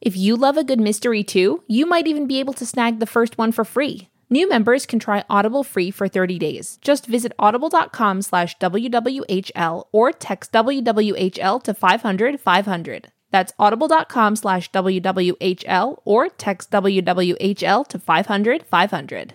If you love a good mystery too, you might even be able to snag the first one for free. New members can try Audible free for 30 days. Just visit audible.com slash WWHL or text WWHL to 500 500. That's audible.com slash WWHL or text WWHL to 500 500.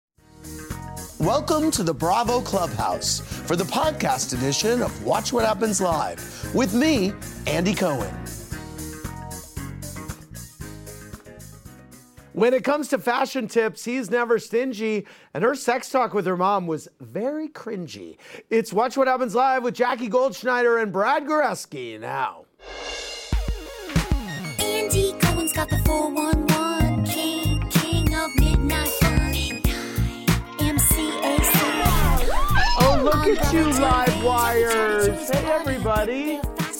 Welcome to the Bravo Clubhouse for the podcast edition of Watch What Happens Live with me, Andy Cohen. When it comes to fashion tips, he's never stingy, and her sex talk with her mom was very cringy. It's Watch What Happens Live with Jackie Goldschneider and Brad Goreski now. Andy Cohen's got the 411 look at you, live wires. Hey, everybody.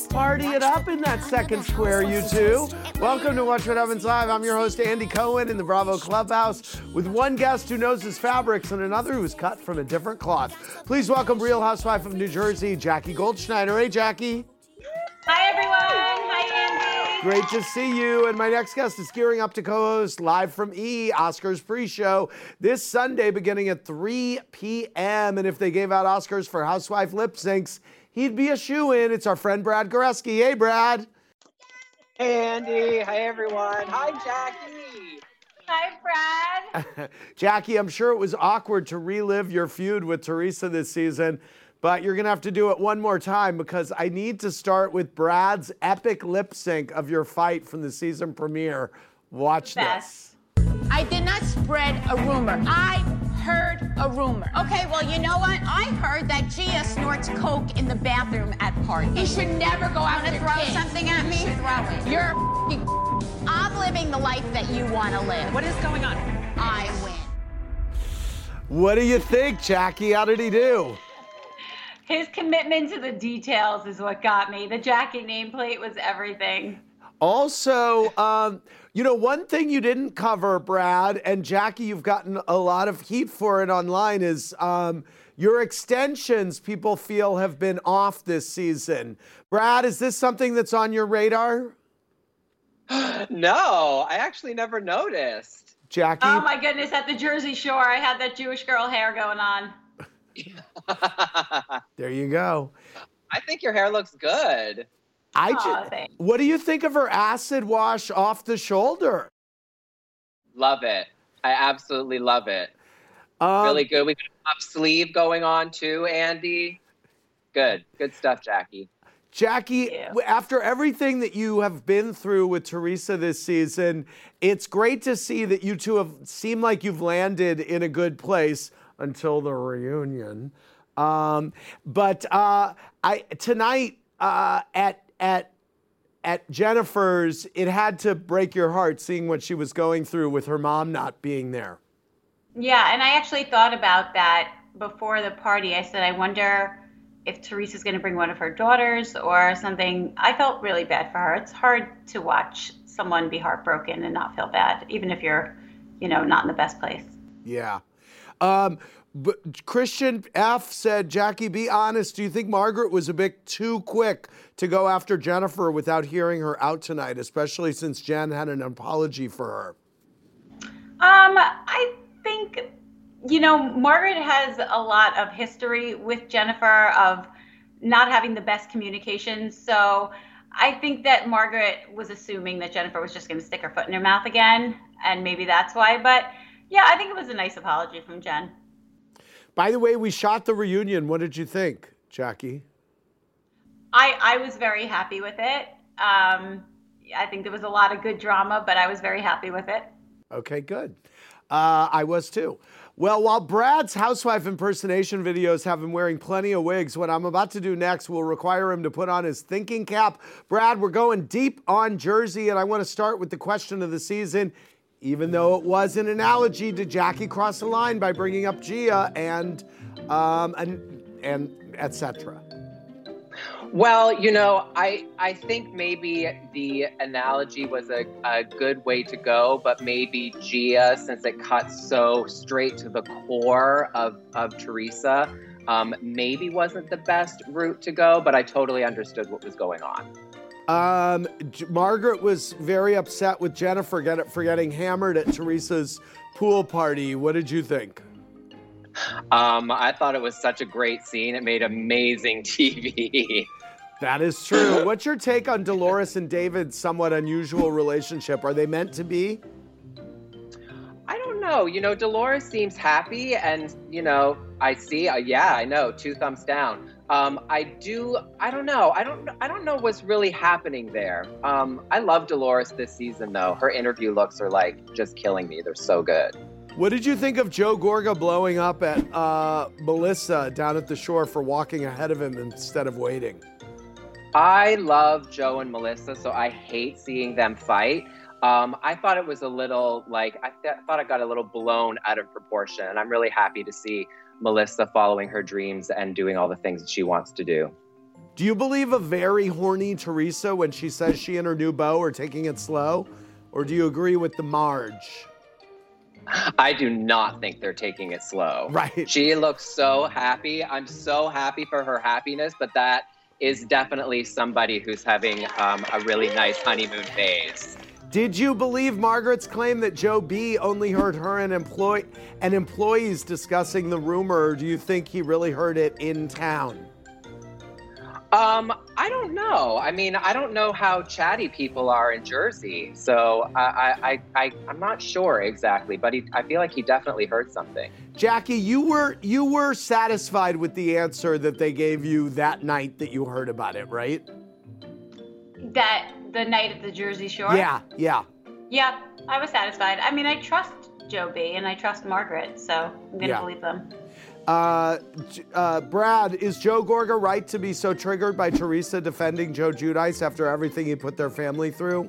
Party it up in that second square, you two. Welcome to Watch What Happens Live. I'm your host, Andy Cohen, in the Bravo Clubhouse, with one guest who knows his fabrics and another who's cut from a different cloth. Please welcome Real Housewife of New Jersey, Jackie Goldschneider. Hey, Jackie. Hi, everyone. Hi, Andy. Great to see you. And my next guest is gearing up to co host live from E, Oscars pre show, this Sunday beginning at 3 p.m. And if they gave out Oscars for Housewife lip syncs, he'd be a shoe in. It's our friend Brad Goreski. Hey, Brad. Hey Andy, hi everyone. Hi Jackie. Hi, Brad. Jackie, I'm sure it was awkward to relive your feud with Teresa this season, but you're going to have to do it one more time because I need to start with Brad's epic lip sync of your fight from the season premiere. Watch Best. this. I did not spread a rumor. I heard a rumor. Okay, well, you know what? I heard that Gia snorts coke in the bathroom at parties. He should never go out and throw something at me. throw it. You're a I'm living the life that you want to live. What is going on? I win. What do you think, Jackie? How did he do? His commitment to the details is what got me. The Jackie nameplate was everything. Also, um, you know, one thing you didn't cover, Brad, and Jackie, you've gotten a lot of heat for it online, is um, your extensions people feel have been off this season. Brad, is this something that's on your radar? No, I actually never noticed. Jackie? Oh my goodness, at the Jersey Shore, I had that Jewish girl hair going on. there you go. I think your hair looks good. I Aw, ju- what do you think of her acid wash off the shoulder? Love it. I absolutely love it. Um, Really good. We got a puff sleeve going on too, Andy. Good. Good stuff, Jackie. Jackie, Yeah. after everything that you have been through with Teresa this season, it's great to see that you two have seemed like you've landed in a good place until the reunion. Um, but uh, I tonight uh, at at at Jennifer's, it had to break your heart seeing what she was going through with her mom not being there. Yeah, and I actually thought about that before the party. I said, I wonder if Teresa's going to bring one of her daughters or something. I felt really bad for her. It's hard to watch someone be heartbroken and not feel bad, even if you're, you know, not in the best place. Yeah. Um, but Christian F said, Jackie, be honest. Do you think Margaret was a bit too quick to go after Jennifer without hearing her out tonight, especially since Jen had an apology for her? Um, I think, you know, Margaret has a lot of history with Jennifer of not having the best communication. So I think that Margaret was assuming that Jennifer was just going to stick her foot in her mouth again. and maybe that's why. But yeah, I think it was a nice apology from Jen. By the way, we shot the reunion. What did you think, Jackie? I I was very happy with it. Um, I think there was a lot of good drama, but I was very happy with it. Okay, good. Uh, I was too. Well, while Brad's housewife impersonation videos have him wearing plenty of wigs, what I'm about to do next will require him to put on his thinking cap. Brad, we're going deep on Jersey, and I want to start with the question of the season. Even though it was an analogy, did Jackie cross the line by bringing up Gia and um, and and etc. Well, you know, I I think maybe the analogy was a, a good way to go, but maybe Gia, since it cut so straight to the core of, of Teresa, um, maybe wasn't the best route to go, but I totally understood what was going on. Um, J- Margaret was very upset with Jennifer get, for getting hammered at Teresa's pool party. What did you think? Um, I thought it was such a great scene. It made amazing TV. That is true. What's your take on Dolores and David's somewhat unusual relationship? Are they meant to be? I don't know. You know, Dolores seems happy, and you know, I see. Uh, yeah, I know. Two thumbs down. Um, I do. I don't know. I don't. I don't know what's really happening there. Um, I love Dolores this season, though. Her interview looks are like just killing me. They're so good. What did you think of Joe Gorga blowing up at uh, Melissa down at the shore for walking ahead of him instead of waiting? I love Joe and Melissa, so I hate seeing them fight. Um, I thought it was a little like I th- thought it got a little blown out of proportion, and I'm really happy to see Melissa following her dreams and doing all the things that she wants to do. Do you believe a very horny Teresa when she says she and her new beau are taking it slow? Or do you agree with the Marge? I do not think they're taking it slow. Right. She looks so happy. I'm so happy for her happiness, but that is definitely somebody who's having um, a really nice honeymoon phase. Did you believe Margaret's claim that Joe B only heard her and employ and employees discussing the rumor, or do you think he really heard it in town? Um, I don't know. I mean, I don't know how chatty people are in Jersey, so I, I, I, I'm not sure exactly. But he, I feel like he definitely heard something. Jackie, you were you were satisfied with the answer that they gave you that night that you heard about it, right? That the night at the Jersey Shore. Yeah, yeah. Yeah, I was satisfied. I mean, I trust Joe B and I trust Margaret, so I'm gonna Yeah. believe them. Uh, uh, Brad, is Joe Gorga right to be so triggered by Teresa defending Joe Giudice after everything he put their family through?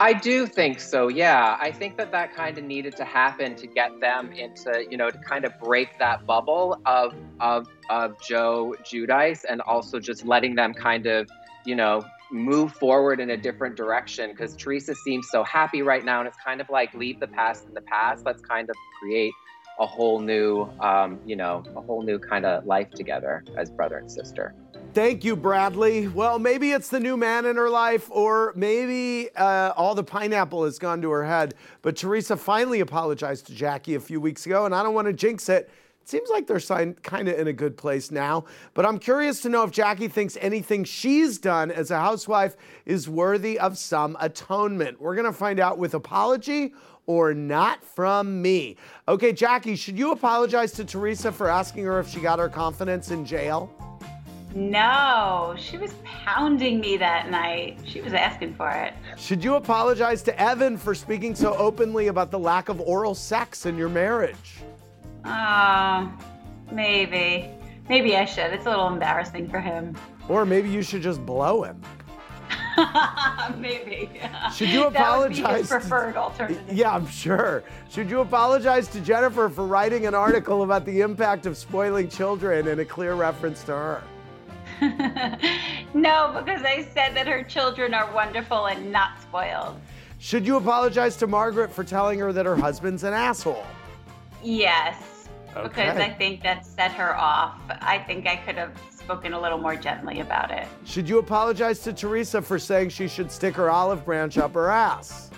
I do think so. Yeah, I think that that kind of needed to happen to get them into, you know, to kind of break that bubble of of of Joe Giudice, and also just letting them kind of, you know, move forward in a different direction. Because Teresa seems so happy right now, and it's kind of like leave the past in the past. Let's kind of create a whole new, um, you know, a whole new kind of life together as brother and sister. Thank you, Bradley. Well, maybe it's the new man in her life, or maybe uh, all the pineapple has gone to her head. But Teresa finally apologized to Jackie a few weeks ago, and I don't want to jinx it. It seems like they're kind of in a good place now. But I'm curious to know if Jackie thinks anything she's done as a housewife is worthy of some atonement. We're going to find out with apology or not from me. Okay, Jackie, should you apologize to Teresa for asking her if she got her confidence in jail? No, she was pounding me that night. She was asking for it. Should you apologize to Evan for speaking so openly about the lack of oral sex in your marriage? Oh, maybe. Maybe I should. It's a little embarrassing for him. Or maybe you should just blow him. maybe. Should you apologize? That would be his preferred alternative. Yeah, I'm sure. Should you apologize to Jennifer for writing an article about the impact of spoiling children and a clear reference to her? no, because I said that her children are wonderful and not spoiled. Should you apologize to Margaret for telling her that her husband's an asshole? Yes, because I think that set her off. I think I could have spoken a little more gently about it. Should you apologize to Teresa for saying she should stick her olive branch up her ass?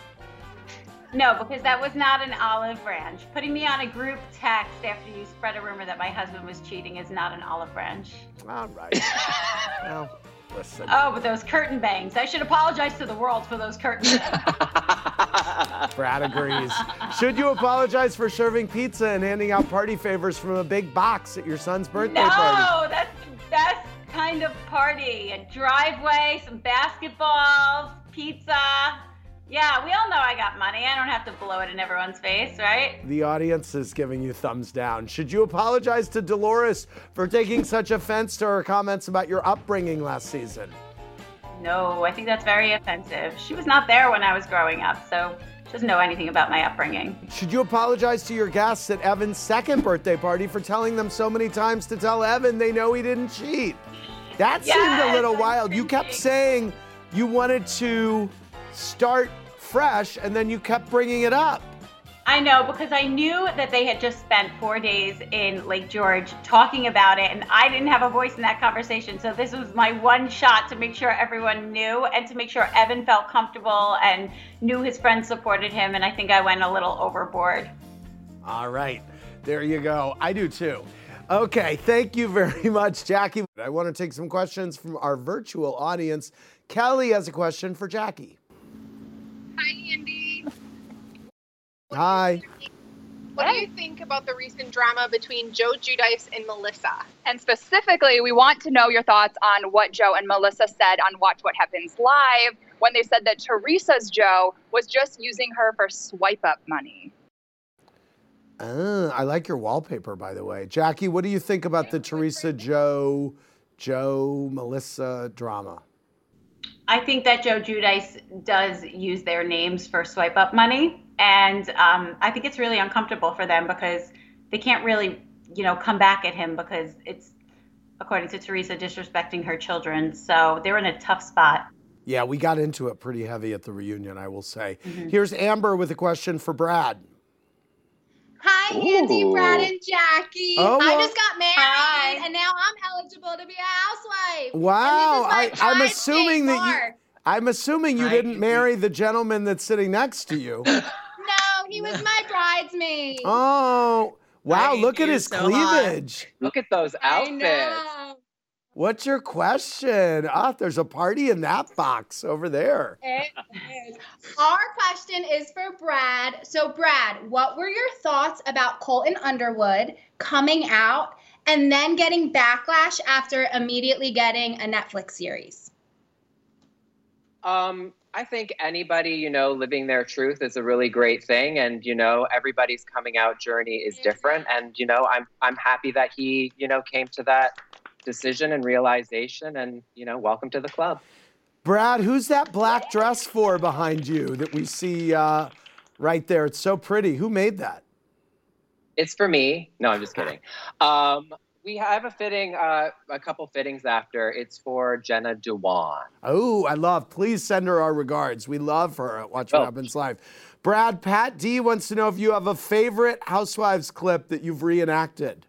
No, because that was not an olive branch. Putting me on a group text after you spread a rumor that my husband was cheating is not an olive branch. All right. well, listen. Oh, but those curtain bangs. I should apologize to the world for those curtain bangs. Brad agrees. Should you apologize for serving pizza and handing out party favors from a big box at your son's birthday no, party? No, that's the best kind of party. A driveway, some basketballs, pizza. Yeah, we all know I got money. I don't have to blow it in everyone's face, right? The audience is giving you thumbs down. Should you apologize to Dolores for taking such offense to her comments about your upbringing last season? No, I think that's very offensive. She was not there when I was growing up, so she doesn't know anything about my upbringing. Should you apologize to your guests at Evan's second birthday party for telling them so many times to tell Evan they know he didn't cheat? That seemed a little wild. You kept saying you wanted to start fresh and then you kept bringing it up. I know because I knew that they had just spent four days in Lake George talking about it, and I didn't have a voice in that conversation. So this was my one shot to make sure everyone knew and to make sure Evan felt comfortable and knew his friends supported him. And I think I went a little overboard. All right, there you go. I do too. Okay, thank you very much, Jackie. I want to take some questions from our virtual audience. Kelly has a question for Jackie. Hi, Andy. Hi. What do you think about the recent drama between Joe Giudice and Melissa? And specifically, we want to know your thoughts on what Joe and Melissa said on Watch What Happens Live when they said that Teresa's Joe was just using her for swipe up money. Uh, I like your wallpaper, by the way. Jackie, what do you think about the Teresa Joe, Joe, Melissa drama? I think that Joe Giudice does use their names for swipe up money. And um, I think it's really uncomfortable for them because they can't really, you know, come back at him because it's, according to Teresa, disrespecting her children. So they're in a tough spot. Yeah, we got into it pretty heavy at the reunion, I will say. Here's Amber with a question for Brad. Hi, Andy, Ooh. Brad, and Jackie. Oh, I just got married, Hi. and now I'm eligible to be a housewife. Wow, and this is my I, I'm assuming that you. I'm assuming you Hi, didn't marry the gentleman that's sitting next to you. No, he was my bridesmaid. Oh, wow! Right, look at his so hot. cleavage. Look at those I outfits. What's your question? Ah, there's a party in that box over there. It is. Our question is for Brad. So, Brad, what were your thoughts about Colton Underwood coming out and then getting backlash after immediately getting a Netflix series? Um, I think anybody, you know, living their truth is a really great thing. And, you know, everybody's coming out journey is different. And, you know, I'm I'm happy that he, you know, came to that decision and realization and, you know, welcome to the club. Brad, who's that black dress for behind you that we see uh, right there? It's so pretty. Who made that? It's for me. No, I'm just kidding. Um, we have a fitting, uh, a couple fittings after. It's for Jenna Dewan. Oh, I love. Please send her our regards. We love her at Watch What Oh. Happens Live. Brad, Pat D wants to know if you have a favorite Housewives clip that you've reenacted.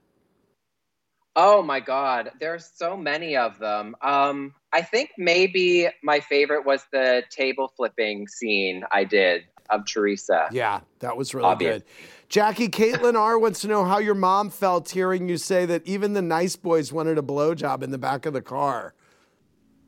Oh my God, there's so many of them. Um, I think maybe my favorite was the table flipping scene I did of Teresa. Yeah, that was really Obvious. good. Jackie, Caitlin R wants to know how your mom felt hearing you say that even the nice boys wanted a blowjob in the back of the car.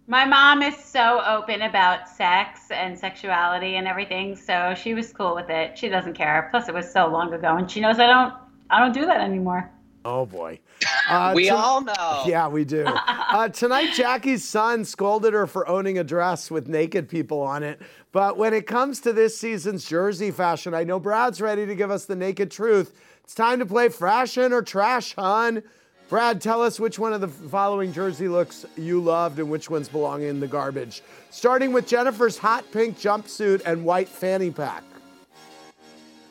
My mom is so open about sex and sexuality and everything, so she was cool with it. She doesn't care. Plus, it was so long ago, and she knows I don't. I don't do that anymore. Oh boy. Uh, we to- all know. Yeah, we do. Uh, tonight, Jackie's son scolded her for owning a dress with naked people on it. But when it comes to this season's jersey fashion, I know Brad's ready to give us the naked truth. It's time to play fashion or trash, hon. Brad, tell us which one of the following jersey looks you loved and which ones belong in the garbage. Starting with Jennifer's hot pink jumpsuit and white fanny pack.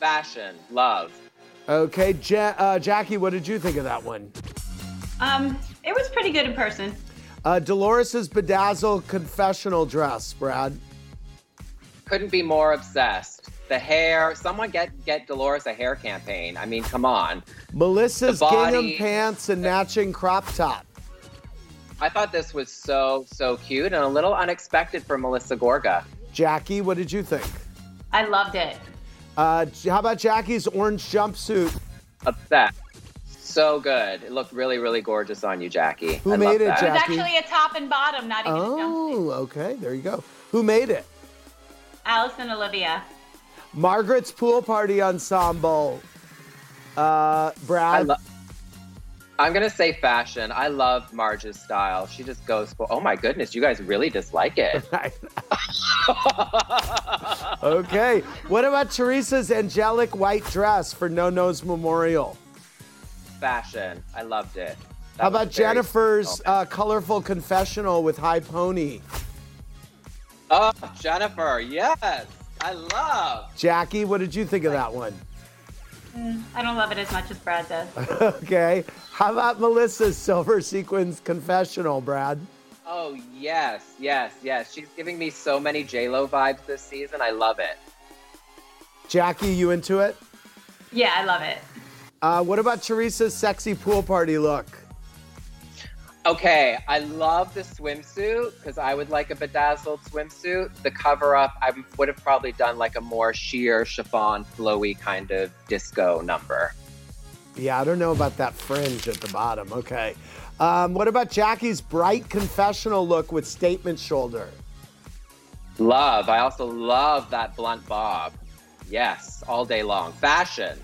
Fashion, love. Okay, ja- uh, Jackie, what did you think of that one? Um, it was pretty good in person. Uh, Dolores's bedazzled confessional dress, Brad. Couldn't be more obsessed. The hair. Someone get get Dolores a hair campaign. I mean, come on. Melissa's body. gingham pants and matching crop top. I thought this was so so cute and a little unexpected for Melissa Gorga. Jackie, what did you think? I loved it. Uh, how about Jackie's orange jumpsuit? Obsessed. So good. It looked really really gorgeous on you, Jackie. Who I made love it, that. It was actually a top and bottom, not even a jumpsuit. Oh, okay. There you go. Who made it? Allison Olivia. Margaret's pool party ensemble. Uh, Brad. I lo- I'm gonna say fashion. I love Marge's style. She just goes for. Oh my goodness, you guys really dislike it. okay. What about Teresa's angelic white dress for Nonno's memorial? fashion. I loved it. That How about Jennifer's uh, colorful confessional with high pony? Oh, Jennifer, yes, I love. Jackie, what did you think of that one? Mm, I don't love it as much as Brad does. okay. How about Melissa's silver sequins confessional, Brad? Oh yes, yes, yes. She's giving me so many J Lo vibes this season. I love it. Jackie, you into it? Yeah, I love it. Uh, what about Teresa's sexy pool party look? Okay, I love the swimsuit because I would like a bedazzled swimsuit. The cover up, I would have probably done like a more sheer, chiffon, flowy kind of disco number. Yeah, I don't know about that fringe at the bottom. Okay. Um, what about Jackie's bright confessional look with statement shoulder? Love. I also love that blunt bob. Yes, all day long. Fashion.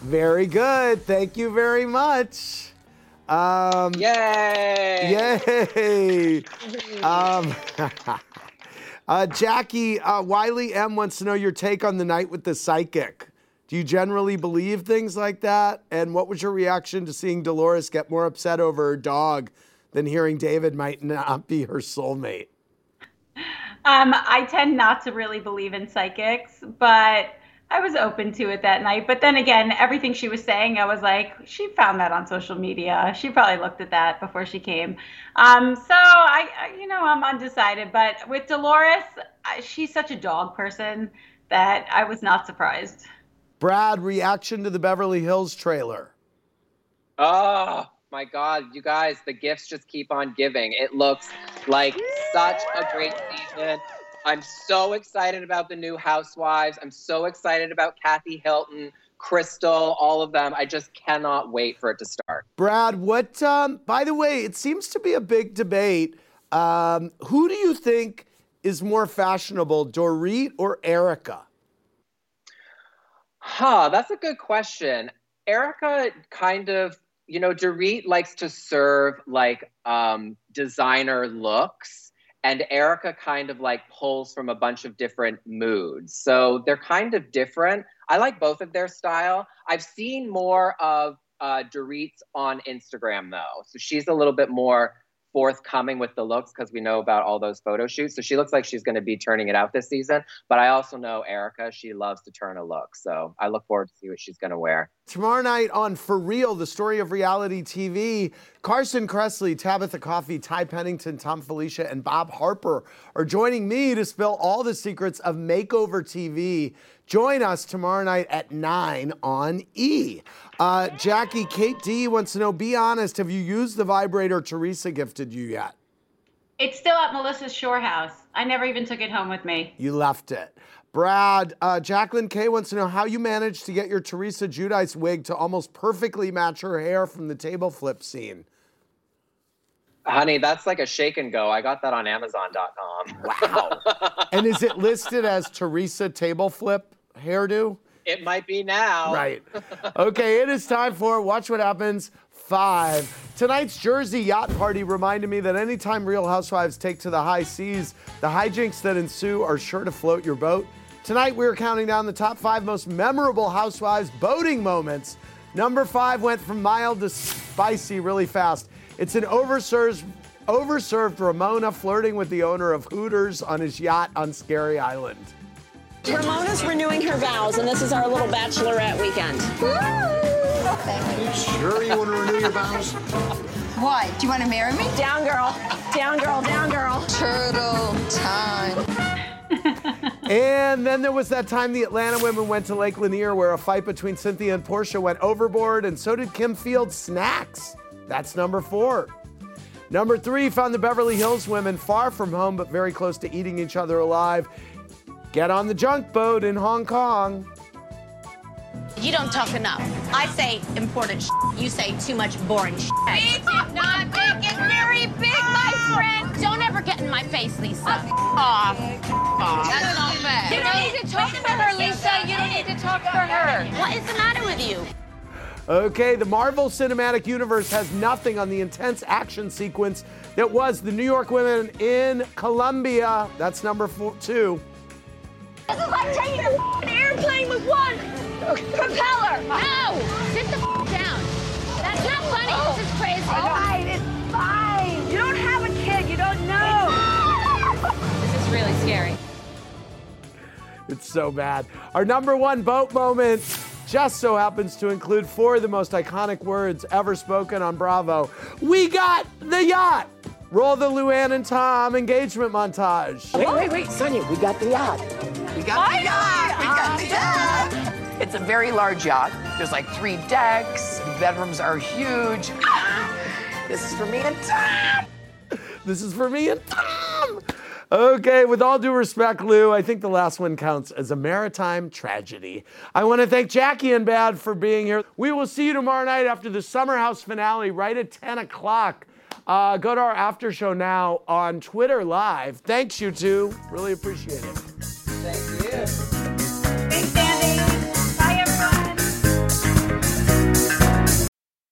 Very good. Thank you very much. Um, Yay! Yay! um, uh, Jackie, uh, Wiley M wants to know your take on the night with the psychic. Do you generally believe things like that? And what was your reaction to seeing Dolores get more upset over her dog than hearing David might not be her soulmate? Um, I tend not to really believe in psychics, but I was open to it that night. But then again, everything she was saying, I was like, she found that on social media. She probably looked at that before she came. Um, so I, I, you know, I'm undecided. But with Dolores, I, she's such a dog person that I was not surprised. Brad, reaction to the Beverly Hills trailer. Oh my God, you guys, the gifts just keep on giving. It looks like such a great season. I'm so excited about the new Housewives. I'm so excited about Kathy Hilton, Crystal, all of them. I just cannot wait for it to start. Brad, what, um, by the way, it seems to be a big debate. Um, who do you think is more fashionable, Dorit or Erika? Huh, that's a good question. Erika kind of, you know, Dorit likes to serve like um, designer looks, and Erika kind of like pulls from a bunch of different moods. So they're kind of different. I like both of their style. I've seen more of uh, Dorit's on Instagram though, so she's a little bit more forthcoming with the looks because we know about all those photo shoots. So she looks like she's going to be turning it out this season. But I also know Erika, she loves to turn a look. So I look forward to see what she's going to wear. Tomorrow night on For Real, the story of reality TV, Carson Kressley, Tabitha Coffey, Ty Pennington, Thom Filicia, and Bob Harper are joining me to spill all the secrets of Makeover TV. Join us tomorrow night at 9 on E. Uh, Jackie, Kate D wants to know be honest, have you used the vibrator Teresa gifted you yet? It's still at Melissa's shore house. I never even took it home with me. You left it. Brad, uh, Jacqueline K wants to know how you managed to get your Teresa Giudice wig to almost perfectly match her hair from the table flip scene. Honey, that's like a shake and go. I got that on Amazon.com. Wow. and is it listed as Teresa table flip hairdo? It might be now. Right. Okay, it is time for Watch What Happens 5. Tonight's Jersey Yacht Party reminded me that anytime Real Housewives take to the high seas, the hijinks that ensue are sure to float your boat. Tonight, we're counting down the top five most memorable Housewives boating moments. Number five went from mild to spicy really fast. It's an overserved, overserved Ramona flirting with the owner of Hooters on his yacht on Scary Island. Ramona's renewing her vows, and this is our little bachelorette weekend. You sure you want to renew your vows? What? Do you want to marry me? Down, girl. Down, girl. Down, girl. Turtle time. And then there was that time the Atlanta women went to Lake Lanier where a fight between Cynthia and Porsha went overboard, and so did Kim Fields' snacks. That's number four. Number three found the Beverly Hills women far from home but very close to eating each other alive. Get on the junk boat in Hong Kong. You don't talk enough. I say important sh- You say too much boring sh- We did not make it very big, my friend. Don't ever get in my face, Lisa. Off. That's not fair. You don't need to talk for her, Lisa. You don't need to talk for her. What is the matter with you? Okay, the Marvel Cinematic Universe has nothing on the intense action sequence that was the New York women in Colombia. That's number four, two. This is like taking an airplane with one propeller. No! Sit the f- down. That's not funny. Oh. This is crazy. Fine, it's fine. You don't have a kid. You don't know. This is really scary. It's so bad. Our number one boat moment just so happens to include four of the most iconic words ever spoken on Bravo. We got the yacht. Roll the Luann and Tom engagement montage. Wait, wait, wait, Sonja, we got the yacht. We got the yacht. We got the yacht. It's a very large yacht. There's like three decks. The bedrooms are huge. This is for me and Tom. This is for me and Tom. Okay, with all due respect, Lou, I think the last one counts as a maritime tragedy. I want to thank Jackie and Brad for being here. We will see you tomorrow night after the Summer House finale, right at 10 o'clock. Uh, go to our after show now on Twitter Live. Thanks, you two. Really appreciate it. Bye, everyone.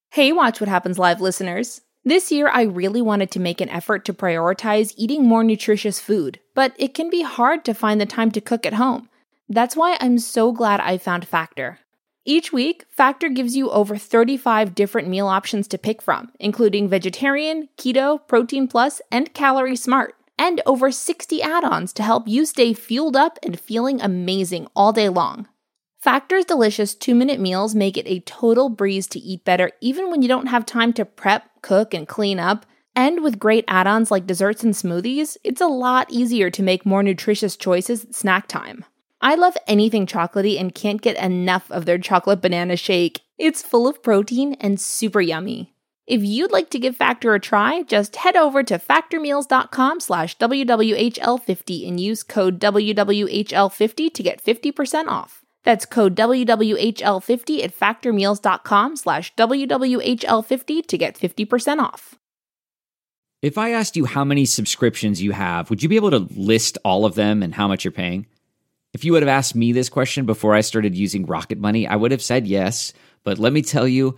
Hey, Watch What Happens Live listeners. This year, I really wanted to make an effort to prioritize eating more nutritious food, but it can be hard to find the time to cook at home. That's why I'm so glad I found Factor. Each week, Factor gives you over 35 different meal options to pick from, including vegetarian, keto, protein plus, and calorie smart, and over 60 add ons to help you stay fueled up and feeling amazing all day long. Factor's delicious two minute meals make it a total breeze to eat better even when you don't have time to prep, cook, and clean up. And with great add ons like desserts and smoothies, it's a lot easier to make more nutritious choices at snack time. I love anything chocolatey and can't get enough of their chocolate banana shake. It's full of protein and super yummy. If you'd like to give Factor a try, just head over to factormeals.com slash WWHL50 and use code WWHL50 to get 50% off. That's code WWHL50 at factormeals.com slash WWHL50 to get 50% off. If I asked you how many subscriptions you have, would you be able to list all of them and how much you're paying? If you would have asked me this question before I started using Rocket Money, I would have said yes. But let me tell you,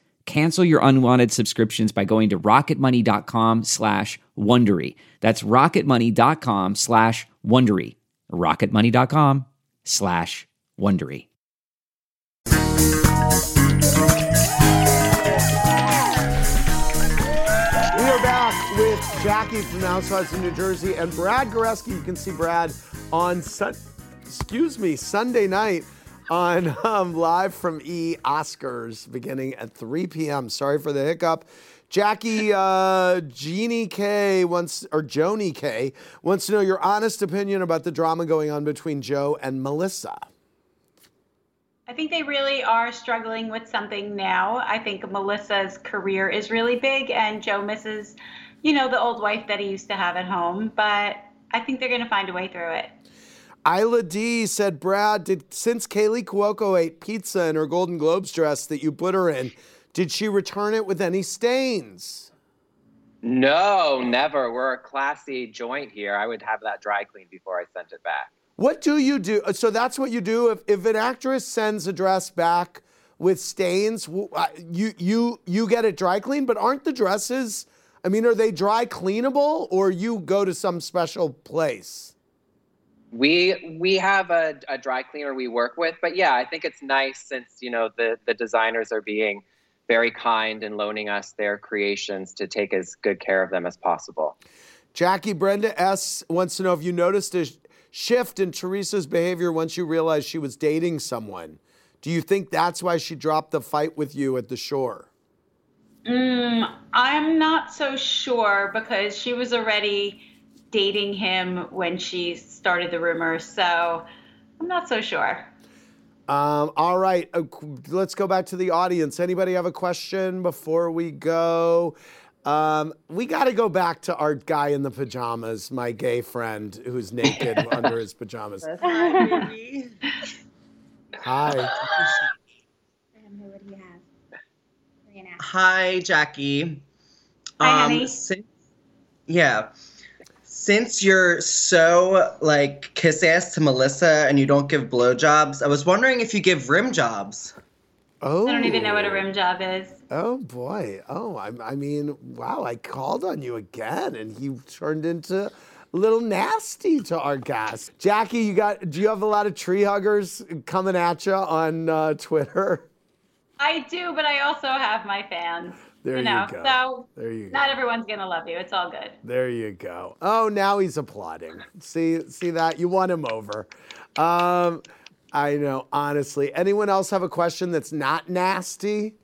Cancel your unwanted subscriptions by going to rocketmoney.com slash Wondery. That's rocketmoney.com slash Wondery. rocketmoney.com slash Wondery. We are back with Jackie from Housewives of New Jersey and Brad Goreski. You can see Brad on Sun, excuse me, Sunday night on um, live from E Oscars beginning at 3 p.m. Sorry for the hiccup. Jackie uh, Jeannie K wants or Joni K wants to know your honest opinion about the drama going on between Joe and Melissa. I think they really are struggling with something now. I think Melissa's career is really big, and Joe misses, you know, the old wife that he used to have at home. But I think they're going to find a way through it. Isla D said, Brad, did since Kaley Cuoco ate pizza in her Golden Globes dress that you put her in, did she return it with any stains? No, never. We're a classy joint here. I would have that dry cleaned before I sent it back. What do you do? So that's what you do if, if an actress sends a dress back with stains, uh, you you you get it dry cleaned, but aren't the dresses I mean, are they dry cleanable or you go to some special place? We we have a, a dry cleaner we work with, but yeah, I think it's nice since you know the the designers are being very kind and loaning us their creations to take as good care of them as possible. Jackie Brenda S wants to know if you noticed a shift in Teresa's behavior once you realized she was dating someone. Do you think that's why she dropped the fight with you at the shore? Mm, I'm not so sure because she was already dating him when she started the rumor, So I'm not so sure. Um, all right, uh, let's go back to the audience. Anybody have a question before we go? Um, we got to go back to our guy in the pajamas, my gay friend who's naked under his pajamas. Hi. Hi, Jackie. Hi, honey. Since, yeah. Since you're so like kiss ass to Melissa and you don't give blowjobs, I was wondering if you give rim jobs. Oh. I don't even know what a rim job is. Oh boy. Oh, I, I mean, wow, I called on you again and you turned into a little nasty to our guest. Jackie, you got do you have a lot of tree huggers coming at you on uh, Twitter? I do, but I also have my fans. There you know, go. so There you go. not everyone's gonna love you. It's all good. There you go. Oh, now he's applauding. See, see that? You won him over. Um, I know, honestly. Anyone else have a question that's not nasty?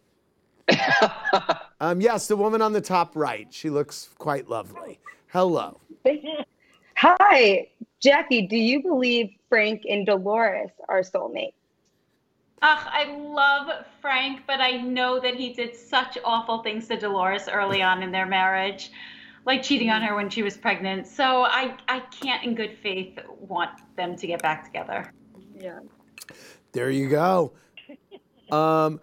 um, yes, the woman on the top right. She looks quite lovely. Hello. Hi, Jackie. Do you believe Frank and Dolores are soulmates? Ugh, I love Frank, but I know that he did such awful things to Dolores early on in their marriage, like cheating on her when she was pregnant. So I, I can't, in good faith, want them to get back together. Yeah. There you go. Um,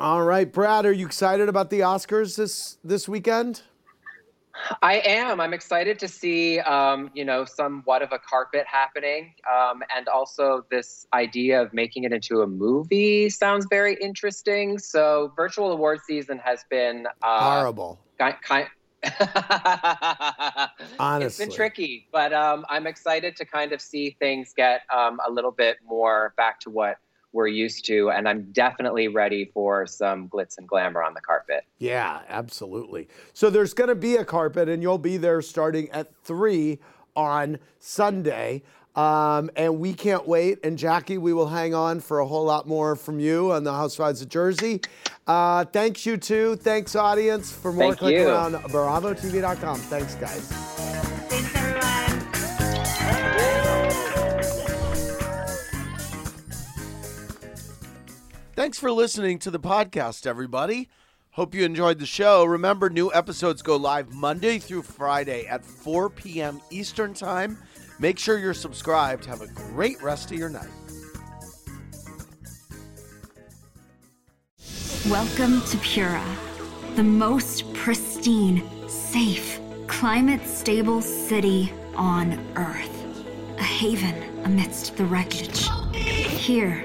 all right, Brad, are you excited about the Oscars this this weekend? I am. I'm excited to see, um, you know, somewhat of a carpet happening, um, and also this idea of making it into a movie sounds very interesting. So, virtual award season has been uh, Horrible. Kind, kind, it's Honestly. been tricky, but um, I'm excited to kind of see things get um, a little bit more back to what we're used to, and I'm definitely ready for some glitz and glamour on the carpet. Yeah, absolutely. So there's going to be a carpet, and you'll be there starting at three on Sunday. Um, and we can't wait. And Jackie, we will hang on for a whole lot more from you on the Housewives of Jersey. Uh, thanks, you too. Thanks, audience. For more, Thank click you. around BravoTV.com. Thanks, guys. Thanks for listening to the podcast, everybody. Hope you enjoyed the show. Remember, new episodes go live Monday through Friday at 4 p.m. Eastern Time. Make sure you're subscribed. Have a great rest of your night. Welcome to Pura, the most pristine, safe, climate stable city on Earth. A haven amidst the wreckage. Here,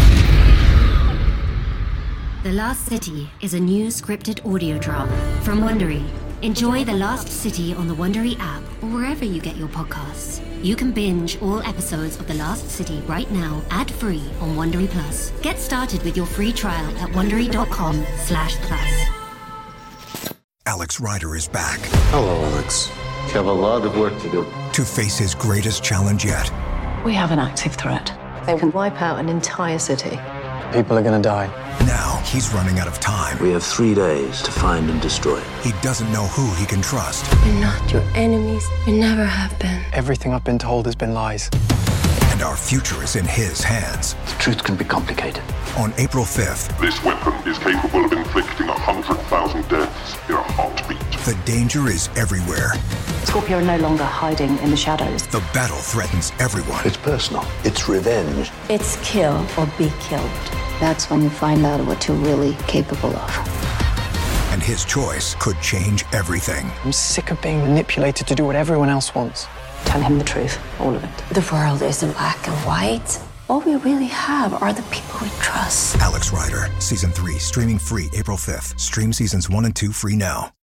The Last City is a new scripted audio drama from Wondery. Enjoy The Last City on the Wondery app or wherever you get your podcasts. You can binge all episodes of The Last City right now, ad-free on Wondery Plus. Get started with your free trial at wondery.com slash plus. Alex Rider is back Hello, Alex. You have a lot of work to do. to face his greatest challenge yet. We have an active threat. They can wipe out an entire city. People are gonna die. Now he's running out of time. We have three days to find and destroy it. He doesn't know who he can trust. We're not your enemies. We never have been. Everything I've been told has been lies. And our future is in his hands. The truth can be complicated. On April 5th, This weapon is capable of inflicting a hundred thousand deaths in a heartbeat. the danger is everywhere. Scorpia are no longer hiding in the shadows. The battle threatens everyone. It's personal. It's revenge. It's kill or be killed. That's when you find out what you're really capable of. And his choice could change everything. I'm sick of being manipulated to do what everyone else wants. Tell him the truth, all of it. The world isn't black and white. all we really have are the people we trust. Alex Rider, Season 3, streaming free April 5th. Stream Seasons 1 and 2 free now.